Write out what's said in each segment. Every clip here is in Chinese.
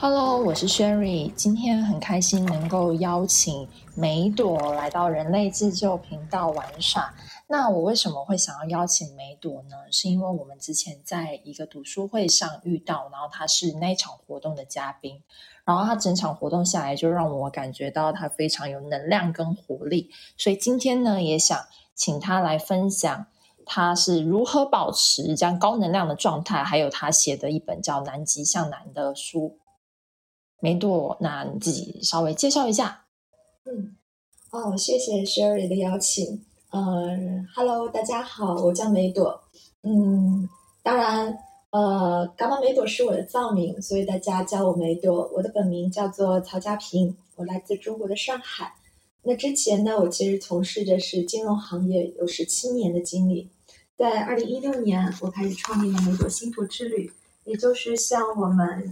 Hello，我是 Sherry，今天很开心能够邀请梅朵来到人类自救频道玩耍。那我为什么会想要邀请梅朵呢？是因为我们之前在一个读书会上遇到，然后她是那场活动的嘉宾，然后她整场活动下来就让我感觉到她非常有能量跟活力，所以今天呢也想请她来分享他是如何保持这样高能量的状态，还有他写的一本叫《南极向南》的书。梅朵，那你自己稍微介绍一下。嗯，哦，谢谢 Sherry 的邀请。嗯，Hello，大家好，我叫梅朵。嗯，当然，呃，伽马梅朵是我的藏名，所以大家叫我梅朵。我的本名叫做曹家平，我来自中国的上海。那之前呢，我其实从事的是金融行业，有十七年的经历。在二零一六年，我开始创立了梅朵星图之旅，也就是像我们。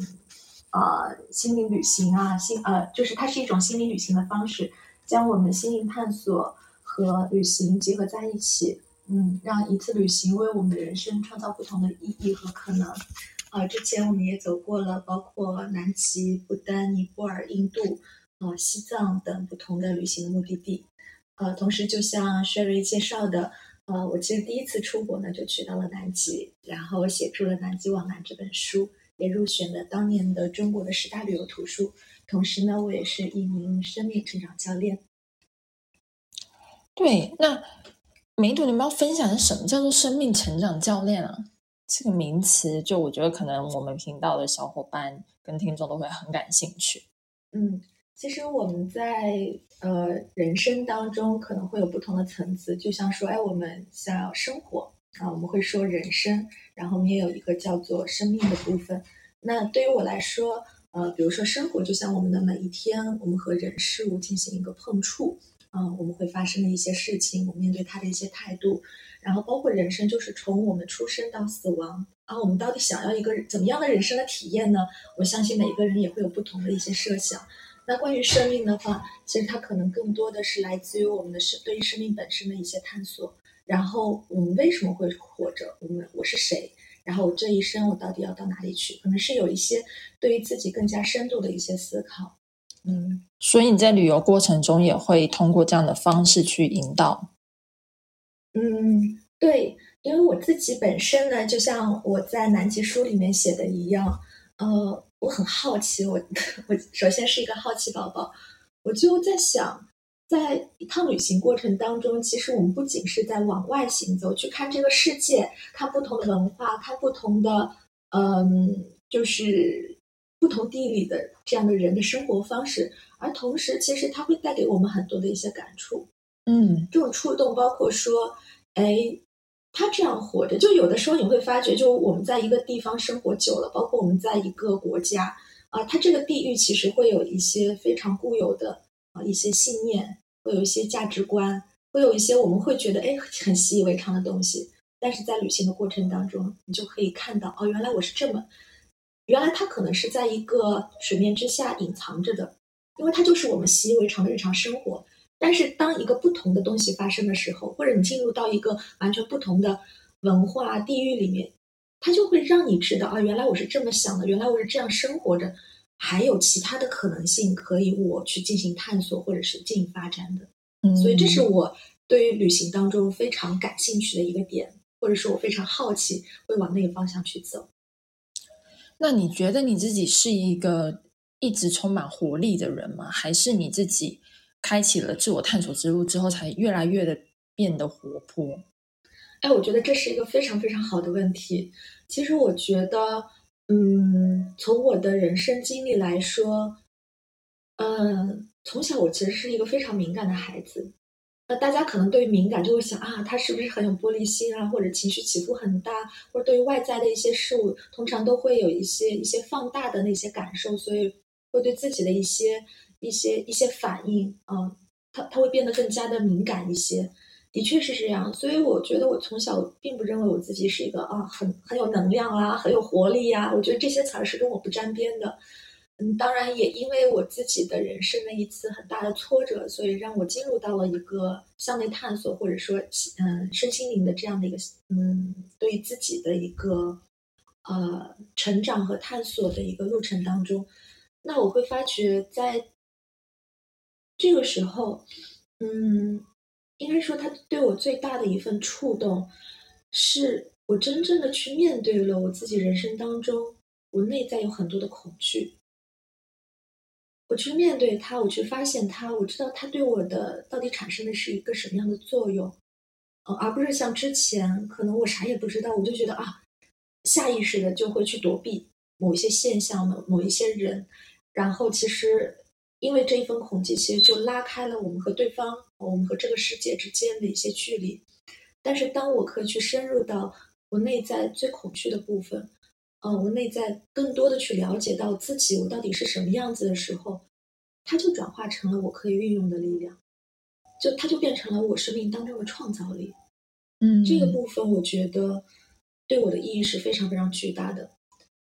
呃，心灵旅行啊，心呃，就是它是一种心灵旅行的方式，将我们的心灵探索和旅行结合在一起，嗯，让一次旅行为我们的人生创造不同的意义和可能。啊，之前我们也走过了，包括南极、不丹、尼泊尔、印度、啊西藏等不同的旅行的目的地。呃，同时就像 Sherry 介绍的，呃，我其实第一次出国呢，就去到了南极，然后写出了《南极往南》这本书。也入选了当年的中国的十大旅游图书。同时呢，我也是一名生命成长教练。对，那梅朵，你们要分享的什么叫做生命成长教练啊？这个名词，就我觉得可能我们频道的小伙伴跟听众都会很感兴趣。嗯，其实我们在呃人生当中可能会有不同的层次，就像说，哎，我们想要生活。啊，我们会说人生，然后我们也有一个叫做生命的部分。那对于我来说，呃，比如说生活就像我们的每一天，我们和人事物进行一个碰触，嗯，我们会发生的一些事情，我们面对它的一些态度，然后包括人生，就是从我们出生到死亡，啊，我们到底想要一个怎么样的人生的体验呢？我相信每一个人也会有不同的一些设想。那关于生命的话，其实它可能更多的是来自于我们的生对于生命本身的一些探索。然后我们为什么会活着？我们我是谁？然后我这一生我到底要到哪里去？可能是有一些对于自己更加深度的一些思考。嗯，所以你在旅游过程中也会通过这样的方式去引导。嗯，对，因为我自己本身呢，就像我在南极书里面写的一样，呃，我很好奇，我 我首先是一个好奇宝宝，我就在想。在一趟旅行过程当中，其实我们不仅是在往外行走，去看这个世界，看不同的文化，看不同的，嗯，就是不同地理的这样的人的生活方式，而同时，其实它会带给我们很多的一些感触。嗯，这种触动包括说，哎，他这样活着，就有的时候你会发觉，就我们在一个地方生活久了，包括我们在一个国家啊，它这个地域其实会有一些非常固有的。一些信念，会有一些价值观，会有一些我们会觉得哎很习以为常的东西，但是在旅行的过程当中，你就可以看到哦，原来我是这么，原来它可能是在一个水面之下隐藏着的，因为它就是我们习以为常的日常生活。但是当一个不同的东西发生的时候，或者你进入到一个完全不同的文化地域里面，它就会让你知道啊，原来我是这么想的，原来我是这样生活着。还有其他的可能性可以我去进行探索或者是进行发展的，嗯，所以这是我对于旅行当中非常感兴趣的一个点，或者是我非常好奇会往那个方向去走。那你觉得你自己是一个一直充满活力的人吗？还是你自己开启了自我探索之路之后，才越来越的变得活泼？哎，我觉得这是一个非常非常好的问题。其实我觉得。嗯，从我的人生经历来说，嗯，从小我其实是一个非常敏感的孩子。那大家可能对于敏感就会想啊，他是不是很有玻璃心啊，或者情绪起伏很大，或者对于外在的一些事物，通常都会有一些一些放大的那些感受，所以会对自己的一些一些一些反应，嗯，他他会变得更加的敏感一些。的确是这样，所以我觉得我从小并不认为我自己是一个啊很很有能量啊，很有活力呀。我觉得这些词儿是跟我不沾边的。嗯，当然也因为我自己的人生的一次很大的挫折，所以让我进入到了一个向内探索或者说嗯身心灵的这样的一个嗯对自己的一个呃成长和探索的一个路程当中。那我会发觉在这个时候，嗯，应该说他对我最大的一份触动，是我真正的去面对了我自己人生当中我内在有很多的恐惧。我去面对它，我去发现它，我知道它对我的到底产生的是一个什么样的作用，呃，而不是像之前可能我啥也不知道，我就觉得啊，下意识的就会去躲避某一些现象、的某一些人，然后其实因为这一份恐惧，其实就拉开了我们和对方、我们和这个世界之间的一些距离。但是当我可以去深入到我内在最恐惧的部分。嗯，我内在更多的去了解到自己，我到底是什么样子的时候，它就转化成了我可以运用的力量，就它就变成了我生命当中的创造力。嗯，这个部分我觉得对我的意义是非常非常巨大的。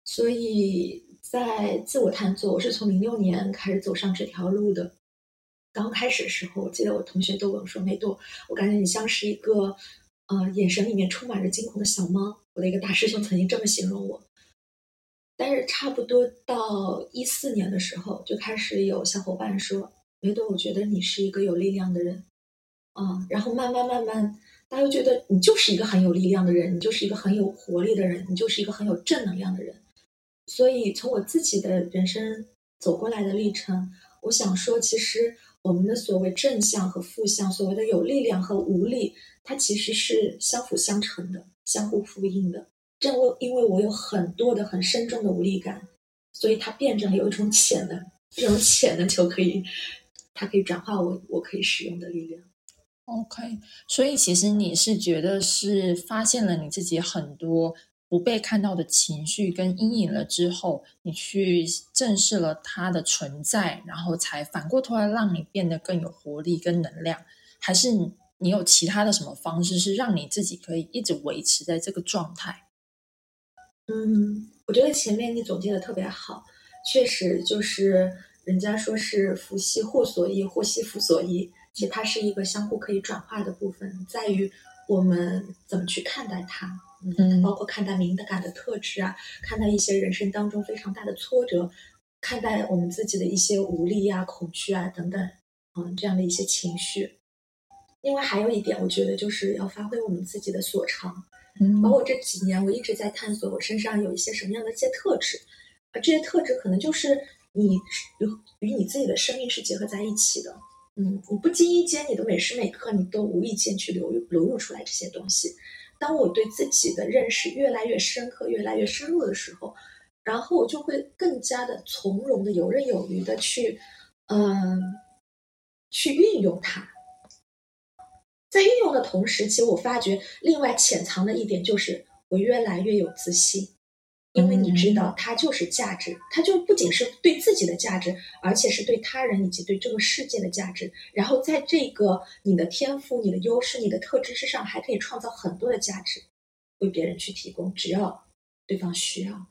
所以在自我探索，我是从零六年开始走上这条路的。刚开始的时候，我记得我同学都跟我说：“梅朵，我感觉你像是一个，呃，眼神里面充满着惊恐的小猫。”我的一个大师兄曾经这么形容我。但是差不多到一四年的时候，就开始有小伙伴说：“梅朵，我觉得你是一个有力量的人。”啊，然后慢慢慢慢，大家觉得你就是一个很有力量的人，你就是一个很有活力的人，你就是一个很有正能量的人。所以从我自己的人生走过来的历程，我想说，其实我们的所谓正向和负向，所谓的有力量和无力，它其实是相辅相成的，相互呼应的。正为因为我有很多的很深重的无力感，所以它变成有一种潜能，这种潜能就可以，它可以转化我我可以使用的力量。OK，所以其实你是觉得是发现了你自己很多不被看到的情绪跟阴影了之后，你去正视了它的存在，然后才反过头来让你变得更有活力跟能量，还是你有其他的什么方式是让你自己可以一直维持在这个状态？嗯，我觉得前面你总结的特别好，确实就是人家说是福兮祸所依，祸兮福所依，其实它是一个相互可以转化的部分，在于我们怎么去看待它。嗯，包括看待敏感的特质啊，看待一些人生当中非常大的挫折，看待我们自己的一些无力啊、恐惧啊等等，嗯，这样的一些情绪。另外还有一点，我觉得就是要发挥我们自己的所长。嗯包括这几年，我一直在探索我身上有一些什么样的一些特质，而这些特质可能就是你与与你自己的生命是结合在一起的。嗯，你不经意间，你的每时每刻，你都无意间去流流入出来这些东西。当我对自己的认识越来越深刻、越来越深入的时候，然后我就会更加的从容的、游刃有余的去，嗯，去运用它。在运用的同时，其实我发觉另外潜藏的一点就是我越来越有自信，因为你知道它就是价值，它就不仅是对自己的价值，而且是对他人以及对这个世界的价值。然后在这个你的天赋、你的优势、你的特质之上，还可以创造很多的价值，为别人去提供，只要对方需要。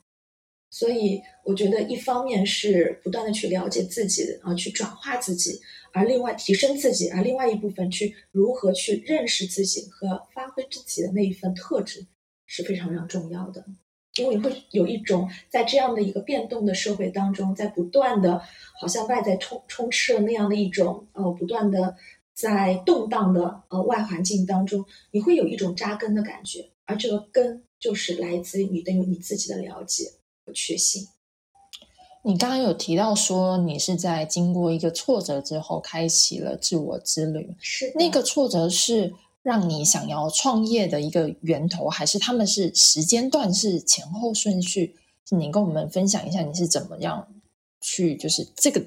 所以我觉得，一方面是不断的去了解自己，啊，去转化自己；而另外提升自己，而另外一部分去如何去认识自己和发挥自己的那一份特质，是非常非常重要的。因为你会有一种在这样的一个变动的社会当中，在不断的，好像外在充充斥了那样的一种呃，不断的在动荡的呃外环境当中，你会有一种扎根的感觉，而这个根就是来自于你对于你自己的了解和。确信。你刚刚有提到说，你是在经过一个挫折之后，开启了自我之旅。是那个挫折是让你想要创业的一个源头，还是他们是时间段是前后顺序？你跟我们分享一下，你是怎么样去？就是这个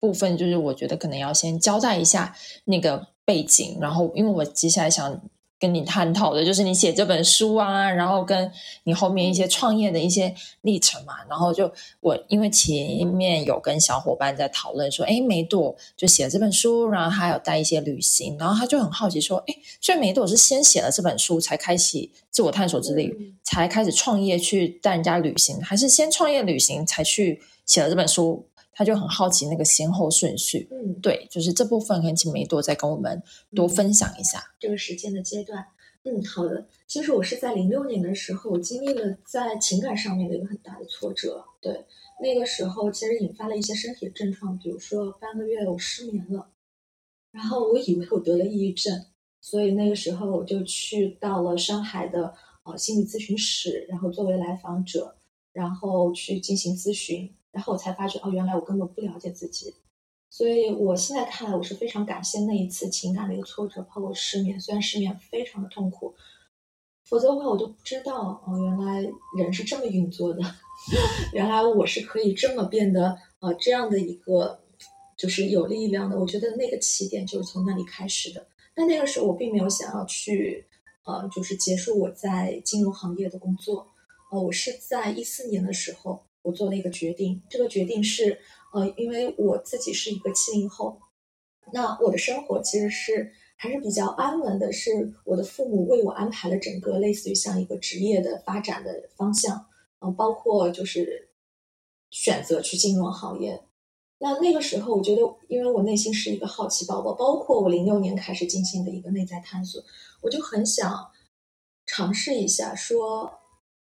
部分，就是我觉得可能要先交代一下那个背景，然后因为我接下来想。跟你探讨的就是你写这本书啊，然后跟你后面一些创业的一些历程嘛。然后就我因为前面有跟小伙伴在讨论说，哎，梅朵就写了这本书，然后还有带一些旅行，然后他就很好奇说，哎，所以梅朵是先写了这本书才开启自我探索之旅，才开始创业去带人家旅行，还是先创业旅行才去写了这本书？他就很好奇那个先后顺序，嗯，对，就是这部分，可以请梅朵再跟我们多分享一下这个时间的阶段。嗯，好的。其实我是在零六年的时候，经历了在情感上面的一个很大的挫折。对，那个时候其实引发了一些身体的症状，比如说半个月我失眠了，然后我以为我得了抑郁症，所以那个时候我就去到了上海的呃心理咨询室，然后作为来访者，然后去进行咨询，然后我才发觉哦，原来我根本不了解自己。所以我现在看来，我是非常感谢那一次情感的一个挫折，包括失眠。虽然失眠非常的痛苦，否则的话我都不知道哦，原来人是这么运作的，原来我是可以这么变得呃这样的一个就是有力量的。我觉得那个起点就是从那里开始的。但那个时候我并没有想要去呃就是结束我在金融行业的工作，呃，我是在一四年的时候我做了一个决定，这个决定是。呃，因为我自己是一个七零后，那我的生活其实是还是比较安稳的，是我的父母为我安排了整个类似于像一个职业的发展的方向，嗯，包括就是选择去金融行业。那那个时候，我觉得，因为我内心是一个好奇宝宝，包括我零六年开始进行的一个内在探索，我就很想尝试一下，说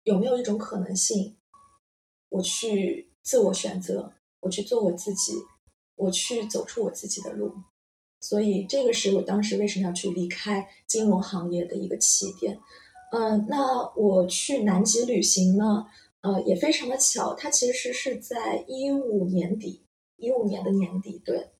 有没有一种可能性，我去自我选择。我去做我自己，我去走出我自己的路，所以这个是我当时为什么要去离开金融行业的一个起点。嗯，那我去南极旅行呢，呃，也非常的巧，它其实是在一五年底，一五年的年底，对，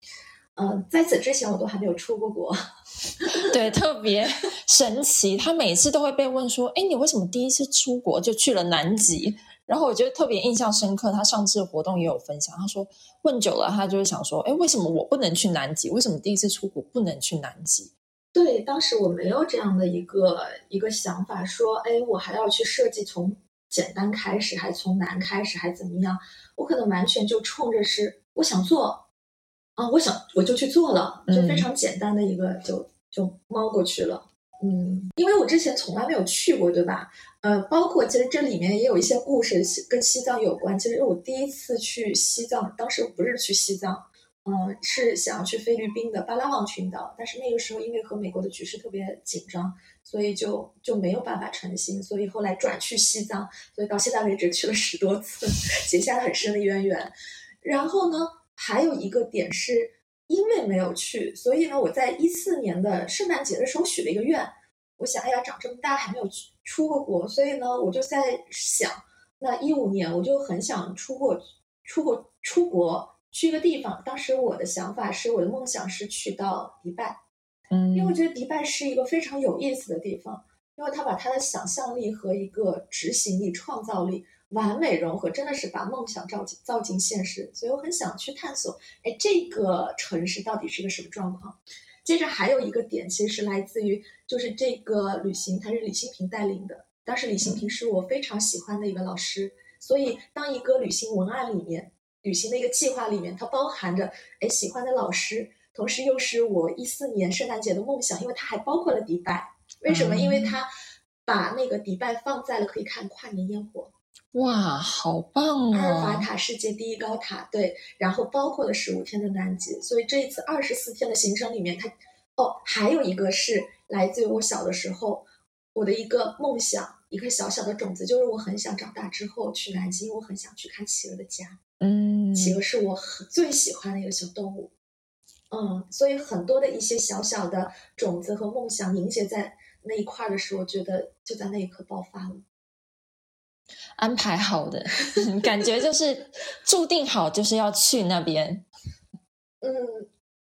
嗯，在此之前我都还没有出过国，对，特别神奇，他每次都会被问说，哎，你为什么第一次出国就去了南极？然后我觉得特别印象深刻，他上次活动也有分享。他说问久了，他就是想说，哎，为什么我不能去南极？为什么第一次出国不能去南极？对，当时我没有这样的一个一个想法，说，哎，我还要去设计从简单开始，还从难开始，还怎么样？我可能完全就冲着是我想做啊，我想我就去做了，就非常简单的一个，就就猫过去了。嗯，因为我之前从来没有去过，对吧？呃，包括其实这里面也有一些故事跟西藏有关。其实我第一次去西藏，当时不是去西藏，嗯，是想要去菲律宾的巴拉望群岛。但是那个时候因为和美国的局势特别紧张，所以就就没有办法成行。所以后来转去西藏，所以到现在为止去了十多次，结下了很深的渊源。然后呢，还有一个点是。因为没有去，所以呢，我在一四年的圣诞节的时候许了一个愿，我想，哎呀，长这么大还没有出过国，所以呢，我就在想，那一五年我就很想出国，出国出国去一个地方。当时我的想法是，我的梦想是去到迪拜，嗯，因为我觉得迪拜是一个非常有意思的地方，因为他把他的想象力和一个执行力、创造力。完美融合，真的是把梦想照进造进现实，所以我很想去探索，哎，这个城市到底是个什么状况？接着还有一个点，其实是来自于，就是这个旅行，它是李新平带领的。当时李新平是我非常喜欢的一个老师，所以当一个旅行文案里面，旅行的一个计划里面，它包含着哎喜欢的老师，同时又是我一四年圣诞节的梦想，因为它还包括了迪拜。为什么？因为它把那个迪拜放在了可以看跨年烟火。哇，好棒啊！阿尔法塔世界第一高塔，对，然后包括了十五天的南极，所以这一次二十四天的行程里面，它哦，还有一个是来自于我小的时候我的一个梦想，一个小小的种子，就是我很想长大之后去南极，我很想去看企鹅的家。嗯，企鹅是我很最喜欢的一个小动物。嗯，所以很多的一些小小的种子和梦想凝结在那一块的时候，我觉得就在那一刻爆发了。安排好的 感觉就是注定好，就是要去那边。嗯，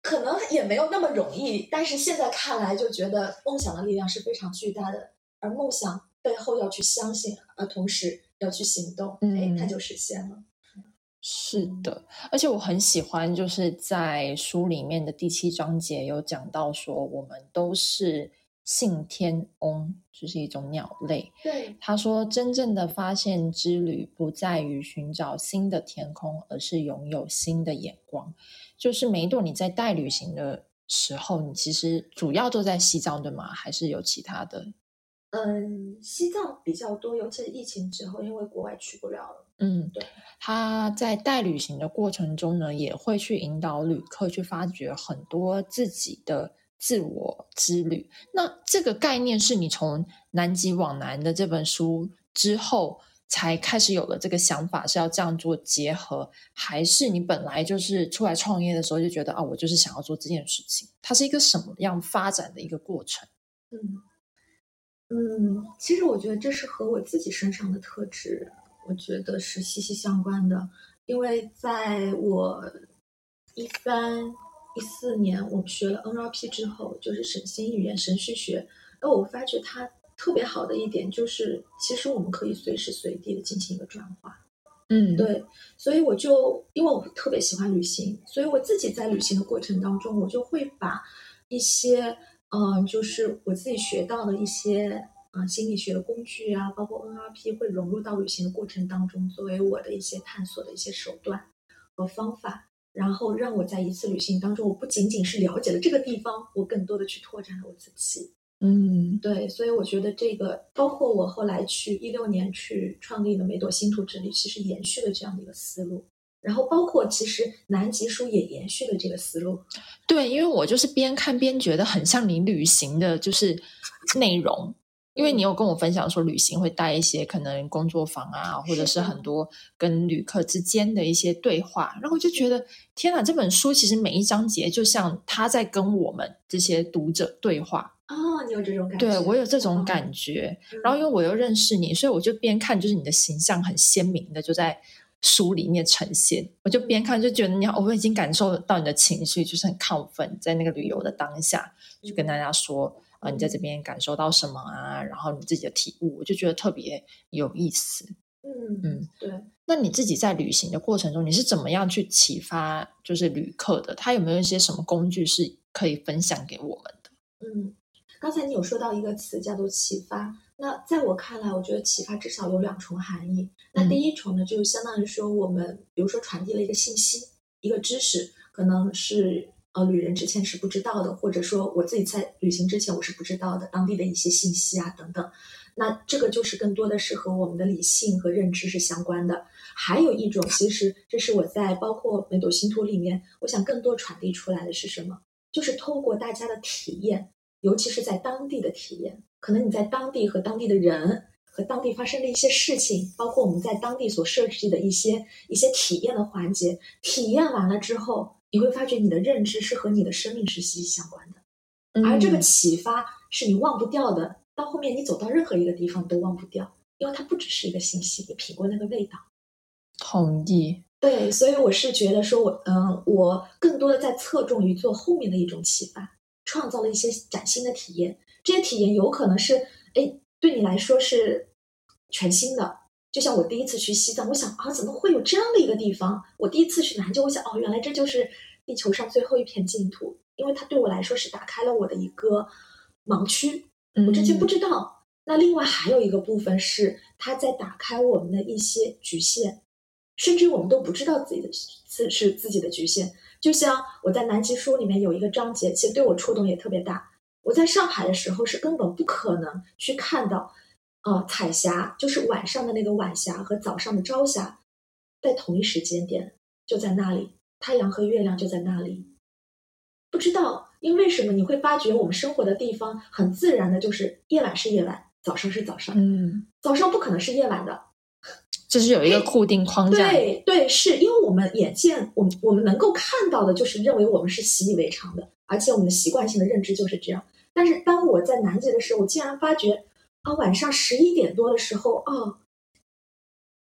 可能也没有那么容易，但是现在看来就觉得梦想的力量是非常巨大的，而梦想背后要去相信，而同时要去行动，哎，它就实现了。是的，而且我很喜欢，就是在书里面的第七章节有讲到说，我们都是。信天翁就是一种鸟类。对，他说，真正的发现之旅不在于寻找新的天空，而是拥有新的眼光。就是每一朵，你在带旅行的时候，你其实主要都在西藏，对吗？还是有其他的？嗯，西藏比较多，尤其是疫情之后，因为国外去不了了。嗯，对。他在带旅行的过程中呢，也会去引导旅客去发掘很多自己的。自我之旅。那这个概念是你从南极往南的这本书之后才开始有了这个想法，是要这样做结合，还是你本来就是出来创业的时候就觉得啊，我就是想要做这件事情？它是一个什么样发展的一个过程？嗯嗯，其实我觉得这是和我自己身上的特质，我觉得是息息相关的。因为在我一三一四年，我们学了 NLP 之后，就是神经语言神序学，那我发觉它特别好的一点就是，其实我们可以随时随地的进行一个转化。嗯，对，所以我就因为我特别喜欢旅行，所以我自己在旅行的过程当中，我就会把一些嗯，就是我自己学到的一些。啊，心理学的工具啊，包括 NLP 会融入到旅行的过程当中，作为我的一些探索的一些手段和方法，然后让我在一次旅行当中，我不仅仅是了解了这个地方，我更多的去拓展了我自己。嗯，对，所以我觉得这个，包括我后来去一六年去创立的梅朵星图之旅，其实延续了这样的一个思路。然后包括其实南极书也延续了这个思路。对，因为我就是边看边觉得很像你旅行的，就是内容。因为你有跟我分享说，旅行会带一些可能工作坊啊，或者是很多跟旅客之间的一些对话，然后我就觉得天哪，这本书其实每一章节就像他在跟我们这些读者对话哦，你有这种感觉？对我有这种感觉。然后因为我又认识你，所以我就边看，就是你的形象很鲜明的就在书里面呈现，我就边看就觉得你，我已经感受到你的情绪，就是很亢奋，在那个旅游的当下，就跟大家说。啊，你在这边感受到什么啊？然后你自己的体悟，我就觉得特别有意思。嗯嗯，对。那你自己在旅行的过程中，你是怎么样去启发就是旅客的？他有没有一些什么工具是可以分享给我们的？嗯，刚才你有说到一个词叫做启发。那在我看来，我觉得启发至少有两重含义。那第一重呢，就相当于说我们比如说传递了一个信息、一个知识，可能是。呃，旅人之前是不知道的，或者说我自己在旅行之前我是不知道的当地的一些信息啊等等。那这个就是更多的是和我们的理性和认知是相关的。还有一种，其实这是我在包括梅朵星图里面，我想更多传递出来的是什么？就是透过大家的体验，尤其是在当地的体验，可能你在当地和当地的人和当地发生的一些事情，包括我们在当地所设计的一些一些体验的环节，体验完了之后。你会发觉你的认知是和你的生命是息息相关的，而这个启发是你忘不掉的。到后面你走到任何一个地方都忘不掉，因为它不只是一个信息，你品过那个味道。同意。对，所以我是觉得说，我嗯，我更多的在侧重于做后面的一种启发，创造了一些崭新的体验。这些体验有可能是，哎，对你来说是全新的。就像我第一次去西藏，我想啊，怎么会有这样的一个地方？我第一次去南极，我想哦，原来这就是地球上最后一片净土，因为它对我来说是打开了我的一个盲区，我之前不知道。那另外还有一个部分是，它在打开我们的一些局限，甚至我们都不知道自己的自是自己的局限。就像我在南极书里面有一个章节，其实对我触动也特别大。我在上海的时候是根本不可能去看到。呃，彩霞就是晚上的那个晚霞和早上的朝霞，在同一时间点就在那里，太阳和月亮就在那里。不知道因为什么，你会发觉我们生活的地方很自然的，就是夜晚是夜晚，早上是早上。嗯，早上不可能是夜晚的，这是有一个固定框架。对对，是因为我们眼见，我们我们能够看到的，就是认为我们是习以为常的，而且我们的习惯性的认知就是这样。但是当我在南极的时候，我竟然发觉。啊，晚上十一点多的时候，哦，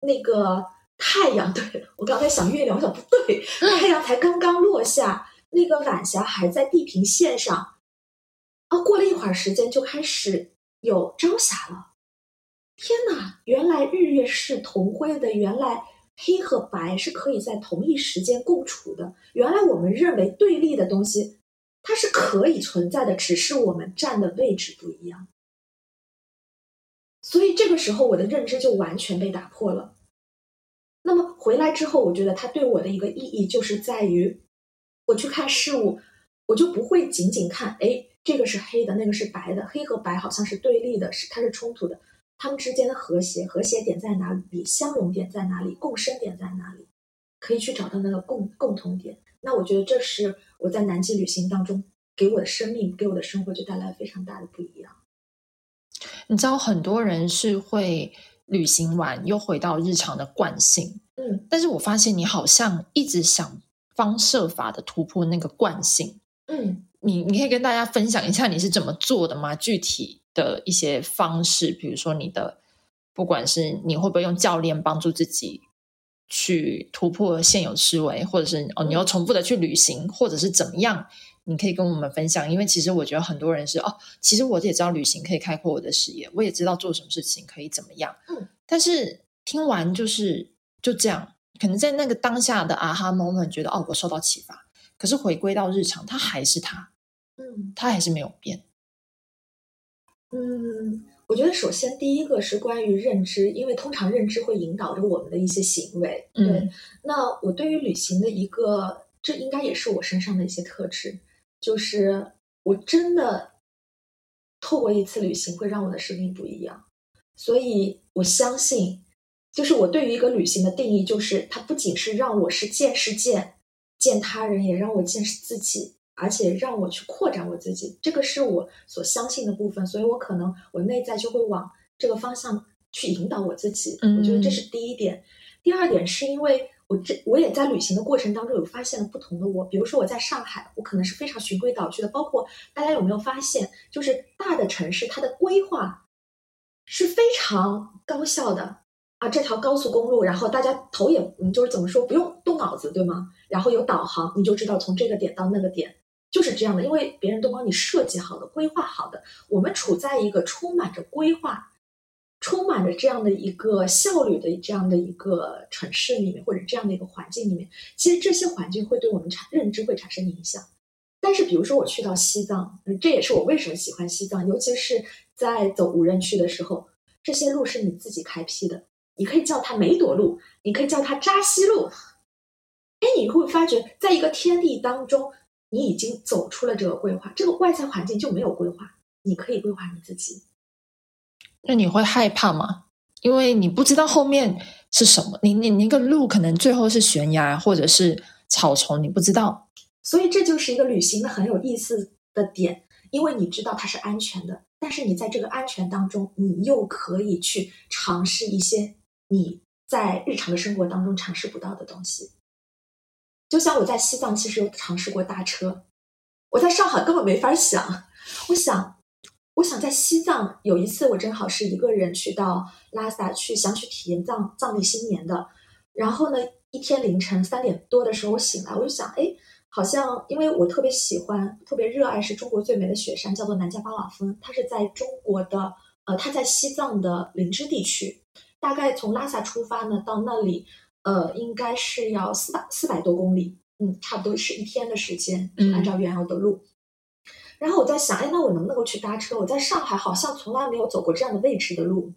那个太阳，对我刚才想月亮，我想不对，太阳才刚刚落下，那个晚霞还在地平线上，啊，过了一会儿时间就开始有朝霞了。天哪，原来日月是同辉的，原来黑和白是可以在同一时间共处的，原来我们认为对立的东西，它是可以存在的，只是我们站的位置不一样。所以这个时候，我的认知就完全被打破了。那么回来之后，我觉得它对我的一个意义就是在于，我去看事物，我就不会仅仅看，哎，这个是黑的，那个是白的，黑和白好像是对立的，是它是冲突的，它们之间的和谐，和谐点在哪里？相容点在哪里？共生点在哪里？可以去找到那个共共同点。那我觉得这是我在南极旅行当中给我的生命、给我的生活就带来非常大的不一样。你知道，很多人是会旅行完又回到日常的惯性，嗯但是我发现你好像一直想方设法的突破那个惯性。嗯你你可以跟大家分享一下你是怎么做的吗？具体的一些方式，比如说你的，不管是你会不会用教练帮助自己去突破现有思维，或者是哦你要重复的去旅行，或者是怎么样，你可以跟我们分享。因为其实我觉得很多人是哦，其实我也知道旅行可以开阔我的视野，我也知道做什么事情可以怎么样，嗯，但是听完就是就这样，可能在那个当下的啊哈 moment 觉得哦我受到启发，可是回归到日常，他还是他。嗯他还是没有变。嗯，我觉得首先第一个是关于认知，因为通常认知会引导着我们的一些行为。嗯对，那我对于旅行的一个，这应该也是我身上的一些特质，就是我真的透过一次旅行会让我的生命不一样，所以我相信，就是我对于一个旅行的定义，就是它不仅是让我是见世界、见他人，也让我见识自己。而且让我去扩展我自己，这个是我所相信的部分，所以我可能我内在就会往这个方向去引导我自己。嗯我觉得这是第一点。第二点是因为我这我也在旅行的过程当中有发现了不同的我，比如说我在上海，我可能是非常循规蹈矩的，包括大家有没有发现，就是大的城市它的规划是非常高效的。啊，这条高速公路，然后大家头也，嗯，就是怎么说，不用动脑子，对吗？然后有导航，你就知道从这个点到那个点，就是这样的，因为别人都帮你设计好的、规划好的。我们处在一个充满着规划、充满着这样的一个效率的这样的一个城市里面，或者这样的一个环境里面，其实这些环境会对我们产认知会产生影响。但是，比如说我去到西藏，这也是我为什么喜欢西藏，尤其是在走无人区的时候，这些路是你自己开辟的，你可以叫它梅朵路，你可以叫它扎西路。哎，你会发觉，在一个天地当中，你已经走出了这个规划，这个外在环境就没有规划，你可以规划你自己。那你会害怕吗？因为你不知道后面是什么，你你那个路可能最后是悬崖或者是草丛，你不知道。所以这就是一个旅行的很有意思的点，因为你知道它是安全的，但是你在这个安全当中，你又可以去尝试一些你在日常的生活当中尝试不到的东西。就像我在西藏其实有尝试过大车，我在上海根本没法想。我想，我想在西藏有一次，我正好是一个人去到拉萨去，想去体验藏藏历新年的。然后呢，一天凌晨三点多的时候，我醒来，我就想，哎，好像因为我特别喜欢、特别热爱是中国最美的雪山，叫做南迦巴瓦峰，它是在中国的，呃，它在西藏的林芝地区，大概从拉萨出发呢，到那里。呃，应该是要四百四百多公里，嗯，差不多是一天的时间，就按照原有的路。然后我在想，哎，那我能不能够去搭车？我在上海好像从来没有走过这样的位置的路，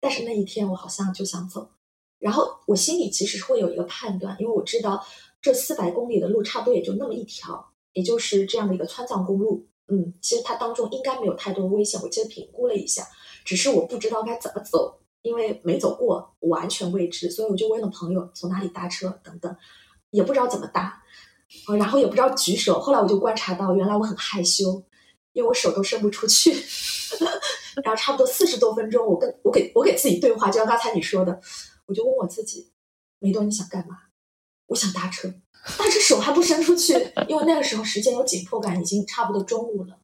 但是那一天我好像就想走。然后我心里其实是会有一个判断，因为我知道这四百公里的路差不多也就那么一条，也就是这样的一个川藏公路。嗯，其实它当中应该没有太多危险，我其实评估了一下，只是我不知道该怎么走。因为没走过，完全未知，所以我就问了朋友从哪里搭车等等，也不知道怎么搭，呃然后也不知道举手。后来我就观察到，原来我很害羞，因为我手都伸不出去。然后差不多四十多分钟，我跟我给我给自己对话，就像刚才你说的，我就问我自己，梅多你想干嘛？我想搭车，但是手还不伸出去，因为那个时候时间有紧迫感，已经差不多中午了。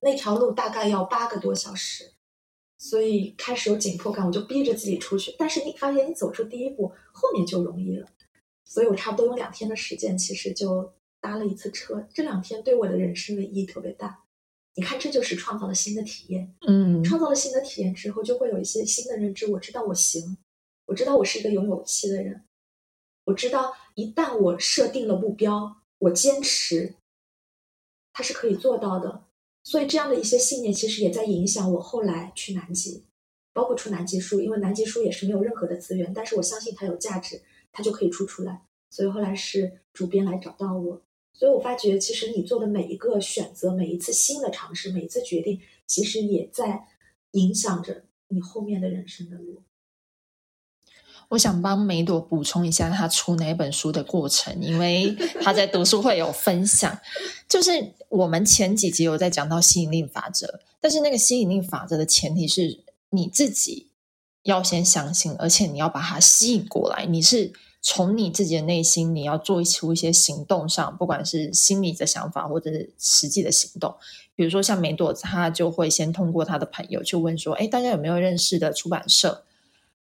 那条路大概要八个多小时。所以开始有紧迫感，我就逼着自己出去。但是你发现你走出第一步，后面就容易了。所以我差不多用两天的时间，其实就搭了一次车。这两天对我的人生的意义特别大。你看，这就是创造了新的体验。嗯创造了新的体验之后，就会有一些新的认知。我知道我行，我知道我是一个有勇气的人。我知道一旦我设定了目标，我坚持，它是可以做到的。所以这样的一些信念，其实也在影响我后来去南极，包括出南极书，因为南极书也是没有任何的资源，但是我相信它有价值，它就可以出出来。所以后来是主编来找到我，所以我发觉其实你做的每一个选择，每一次新的尝试，每一次决定，其实也在影响着你后面的人生的路。我想帮梅朵补充一下他出哪本书的过程，因为他在读书会有分享。就是我们前几集有在讲到吸引力法则，但是那个吸引力法则的前提是你自己要先相信，而且你要把它吸引过来。你是从你自己的内心，你要做出一些行动上，不管是心理的想法或者是实际的行动。比如说像梅朵，他就会先通过他的朋友去问说：“哎，大家有没有认识的出版社？”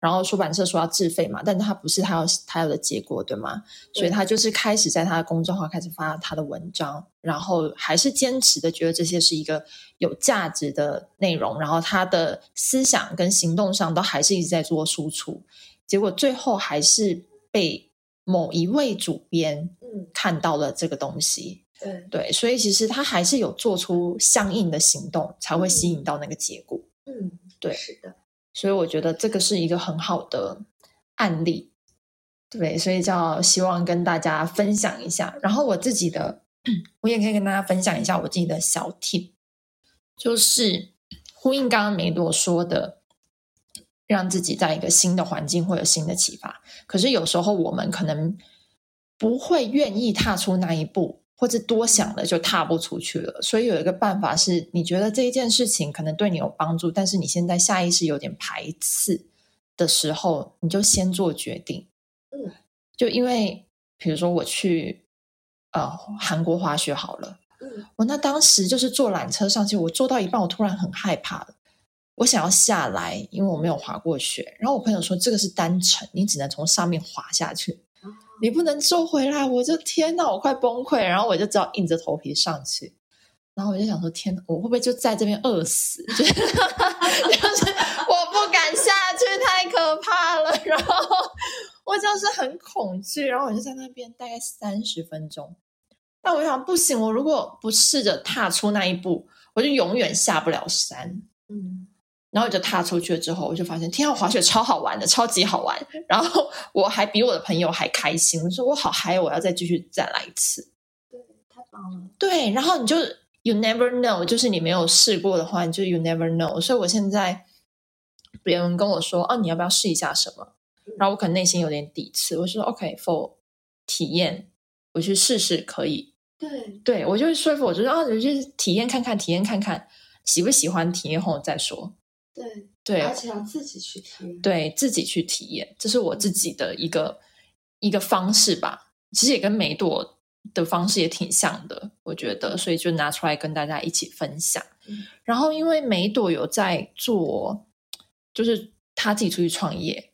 然后出版社说要自费嘛，但他不是他要他要的结果，对吗？所以他就是开始在他的公众号开始发他的文章，然后还是坚持的觉得这些是一个有价值的内容，然后他的思想跟行动上都还是一直在做输出，结果最后还是被某一位主编嗯。看到了这个东西，对。对，所以其实他还是有做出相应的行动，才会吸引到那个结果。嗯对。是的所以我觉得这个是一个很好的案例，对，所以叫希望跟大家分享一下。然后我自己的，我也可以跟大家分享一下我自己的小 tip，就是呼应刚刚梅朵说的，让自己在一个新的环境会有新的启发。可是有时候我们可能不会愿意踏出那一步，或者多想了就踏不出去了。所以有一个办法是，你觉得这一件事情可能对你有帮助，但是你现在下意识有点排斥的时候，你就先做决定。嗯，就因为比如说我去呃韩国滑雪好了，嗯我那当时就是坐缆车上去，我坐到一半，我突然很害怕了。我想要下来，因为我没有滑过雪。然后我朋友说这个是单程，你只能从上面滑下去，你不能坐回来。我就天哪，我快崩溃。然后我就只好硬着头皮上去。然后我就想说，天，我会不会就在这边饿死？就是就是我不敢下去，太可怕了。然后我就是很恐惧，然后我就在那边大概三十分钟。但我想不行，我如果不试着踏出那一步，我就永远下不了山。嗯然后我就踏出去了之后，我就发现天啊，滑雪超好玩的，超级好玩。然后我还比我的朋友还开心，我说我好嗨，我要再继续再来一次。对，太棒了。对，然后你就 you never know，就是你没有试过的话，你就 you never know。所以我现在别人跟我说，哦，你要不要试一下什么？然后我可能内心有点抵触，我说 OK，for 体验，我去试试可以。对对我就会说服我，就是啊，你去体验看看，体验看看，喜不喜欢，体验后再说。对，对，而且要自己去体验。对自己去体验，这是我自己的一个一个方式吧。其实也跟梅朵的方式也挺像的，我觉得，所以就拿出来跟大家一起分享。嗯然后，因为梅朵有在做，就是他自己出去创业。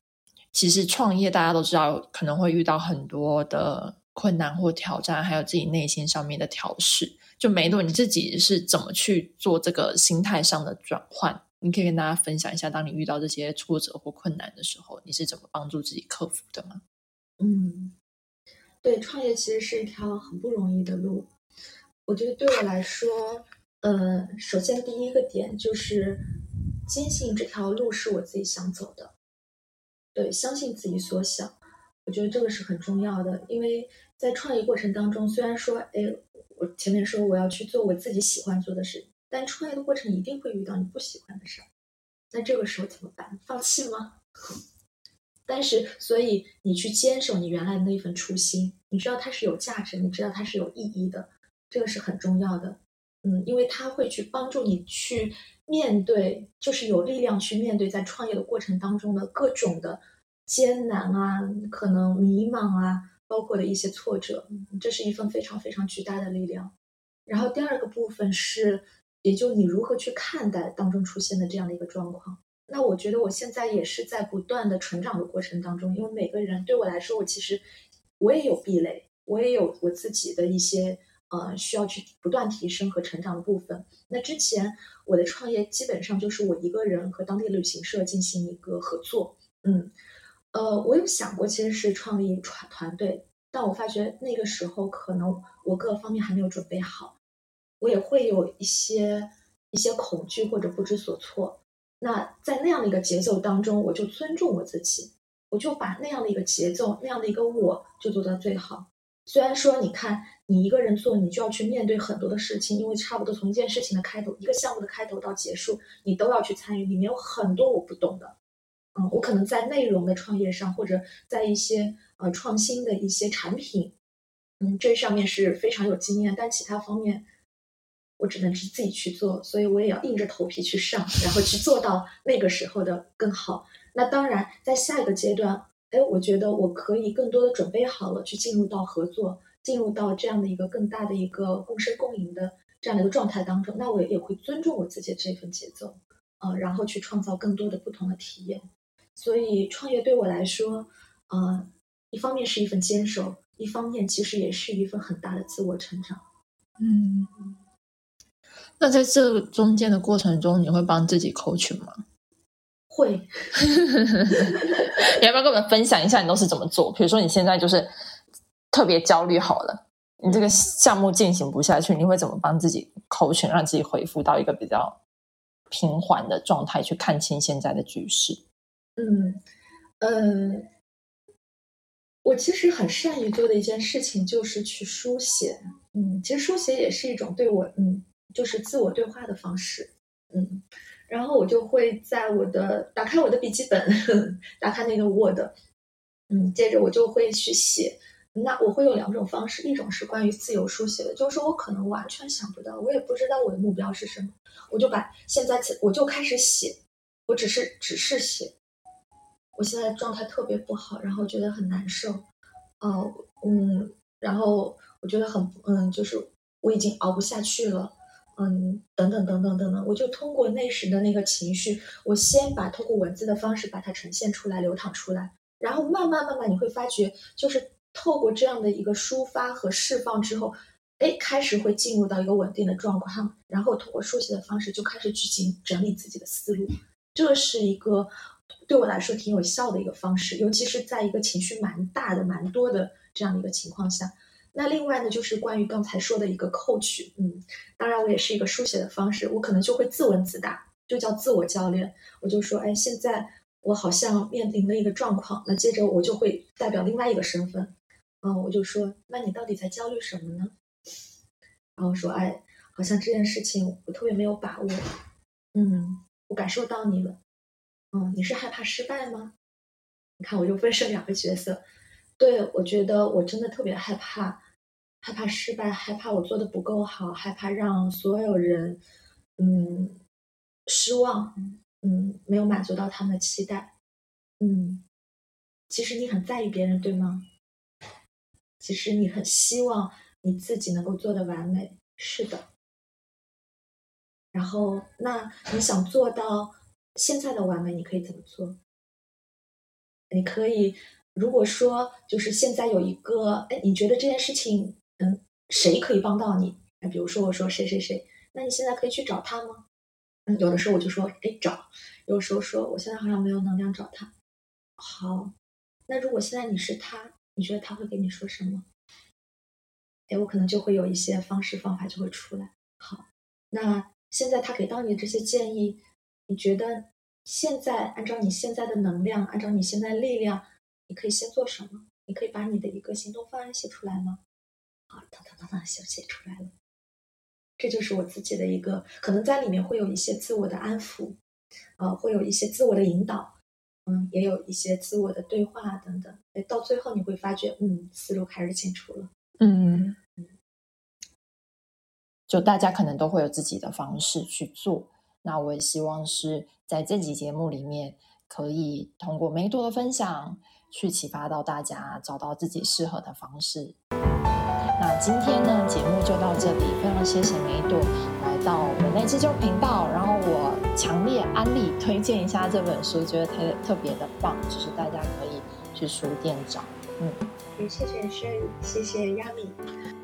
其实创业大家都知道，可能会遇到很多的困难或挑战，还有自己内心上面的调试。就梅朵你自己是怎么去做这个心态上的转换？你可以跟大家分享一下，当你遇到这些挫折或困难的时候，你是怎么帮助自己克服的吗？嗯，对，创业其实是一条很不容易的路。我觉得对我来说，呃，首先第一个点就是坚信这条路是我自己想走的，对，相信自己所想，我觉得这个是很重要的。因为在创业过程当中，虽然说，哎，我前面说我要去做我自己喜欢做的事，但创业的过程一定会遇到你不喜欢的事儿，那这个时候怎么办？放弃吗？但是，所以你去坚守你原来的那一份初心，你知道它是有价值，你知道它是有意义的，这个是很重要的。嗯，因为它会去帮助你去面对，就是有力量去面对在创业的过程当中的各种的艰难啊，可能迷茫啊，包括的一些挫折，这是一份非常非常巨大的力量。然后第二个部分是，也就你如何去看待当中出现的这样的一个状况。那我觉得我现在也是在不断的成长的过程当中，因为每个人对我来说，我其实我也有壁垒，我也有我自己的一些呃需要去不断提升和成长的部分。那之前我的创业基本上就是我一个人和当地旅行社进行一个合作，嗯，呃，我有想过其实是创立团团队，但我发觉那个时候可能我各方面还没有准备好，我也会有一些一些恐惧或者不知所措。那在那样的一个节奏当中，我就尊重我自己，我就把那样的一个节奏，那样的一个我，就做到最好。虽然说，你看你一个人做，你就要去面对很多的事情，因为差不多从一件事情的开头，一个项目的开头到结束，你都要去参与，里面有很多我不懂的，嗯，我可能在内容的创业上，或者在一些呃创新的一些产品，嗯，这上面是非常有经验，但其他方面我只能是自己去做，所以我也要硬着头皮去上，然后去做到那个时候的更好。那当然，在下一个阶段，哎，我觉得我可以更多的准备好了，去进入到合作，进入到这样的一个更大的一个共生共赢的这样的一个状态当中。那我也会尊重我自己这份节奏，呃，然后去创造更多的不同的体验。所以，创业对我来说，呃，一方面是一份坚守，一方面其实也是一份很大的自我成长。嗯，那在这中间的过程中，你会帮自己 coach 吗？会，你要不要跟我们分享一下你都是怎么做？比如说你现在就是特别焦虑，好了，你这个项目进行不下去，你会怎么帮自己扣群，让自己恢复到一个比较平缓的状态，去看清现在的局势？嗯呃，我其实很善于做的一件事情就是去书写。嗯，其实书写也是一种对我，嗯，就是自我对话的方式。嗯。然后我就会在我的打开我的笔记本，打开那个 Word，嗯，接着我就会去写。那我会有两种方式，一种是关于自由书写的，就是我可能完全想不到，我也不知道我的目标是什么，我就把现在我就开始写，我只是只是写。我现在状态特别不好，然后觉得很难受，哦，嗯，然后我觉得很嗯，就是我已经熬不下去了。嗯，等等等等等等，我就通过那时的那个情绪，我先把通过文字的方式把它呈现出来、流淌出来，然后慢慢慢慢你会发觉，就是透过这样的一个抒发和释放之后，哎，开始会进入到一个稳定的状况，然后通过书写的方式就开始去进整理自己的思路，这是一个对我来说挺有效的一个方式，尤其是在一个情绪蛮大的、蛮多的这样的一个情况下。那另外呢，就是关于刚才说的一个扣取嗯，当然我也是一个书写的方式，我可能就会自问自答，就叫自我教练。我就说，哎，现在我好像面临了一个状况，那接着我就会代表另外一个身份，嗯，我就说，那你到底在焦虑什么呢？然后说，哎，好像这件事情我特别没有把握，嗯，我感受到你了，嗯，你是害怕失败吗？你看，我就分设两个角色。对，我觉得我真的特别害怕，害怕失败，害怕我做的不够好，害怕让所有人，嗯，失望，嗯，没有满足到他们的期待，嗯，其实你很在意别人，对吗？其实你很希望你自己能够做的完美，是的。然后，那你想做到现在的完美，你可以怎么做？你可以。如果说就是现在有一个，哎，你觉得这件事情，嗯，谁可以帮到你？那比如说我说谁谁谁，那你现在可以去找他吗？嗯，有的时候我就说，哎，找。有时候说我现在好像没有能量找他。好，那如果现在你是他，你觉得他会给你说什么？哎，我可能就会有一些方式方法就会出来。好，那现在他给到你的这些建议，你觉得现在按照你现在的能量，按照你现在力量。你可以先做什么？你可以把你的一个行动方案写出来吗？好，当当当当，写写出来了。这就是我自己的一个，可能在里面会有一些自我的安抚，呃，会有一些自我的引导，嗯，也有一些自我的对话等等。哎，到最后你会发觉，嗯，思路开始清楚了。嗯嗯，就大家可能都会有自己的方式去做。那我也希望是在这集节目里面，可以通过梅朵的分享。去启发到大家，找到自己适合的方式。那今天呢，节目就到这里，非常谢谢梅朵来到人类自救频道。然后我强烈安利推荐一下这本书，觉得特特别的棒，就是大家可以去书店找。嗯，也谢谢轩谢谢 Yami。